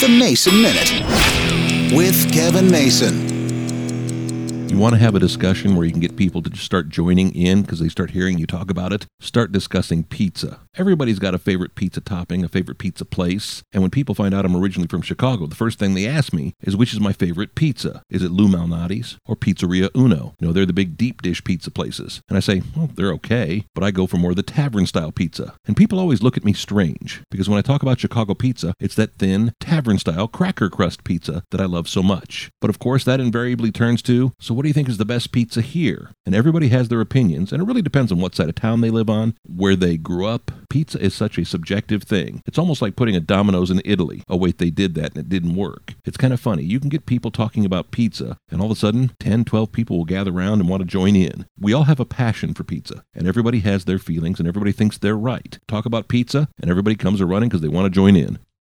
The Mason Minute with Kevin Mason. You want to have a discussion where you can get people to just start joining in because they start hearing you talk about it? Start discussing pizza. Everybody's got a favorite pizza topping, a favorite pizza place. And when people find out I'm originally from Chicago, the first thing they ask me is which is my favorite pizza? Is it Lou Malnati's or Pizzeria Uno? You know, they're the big deep dish pizza places. And I say, well, they're okay, but I go for more the tavern style pizza. And people always look at me strange because when I talk about Chicago pizza, it's that thin tavern style cracker crust pizza that I love so much. But of course, that invariably turns to, so what do you think is the best pizza here? And everybody has their opinions, and it really depends on what side of town they live on, where they grew up. Pizza is such a subjective thing. It's almost like putting a Domino's in Italy. Oh, wait, they did that and it didn't work. It's kind of funny. You can get people talking about pizza, and all of a sudden, 10, 12 people will gather around and want to join in. We all have a passion for pizza, and everybody has their feelings, and everybody thinks they're right. Talk about pizza, and everybody comes a running because they want to join in.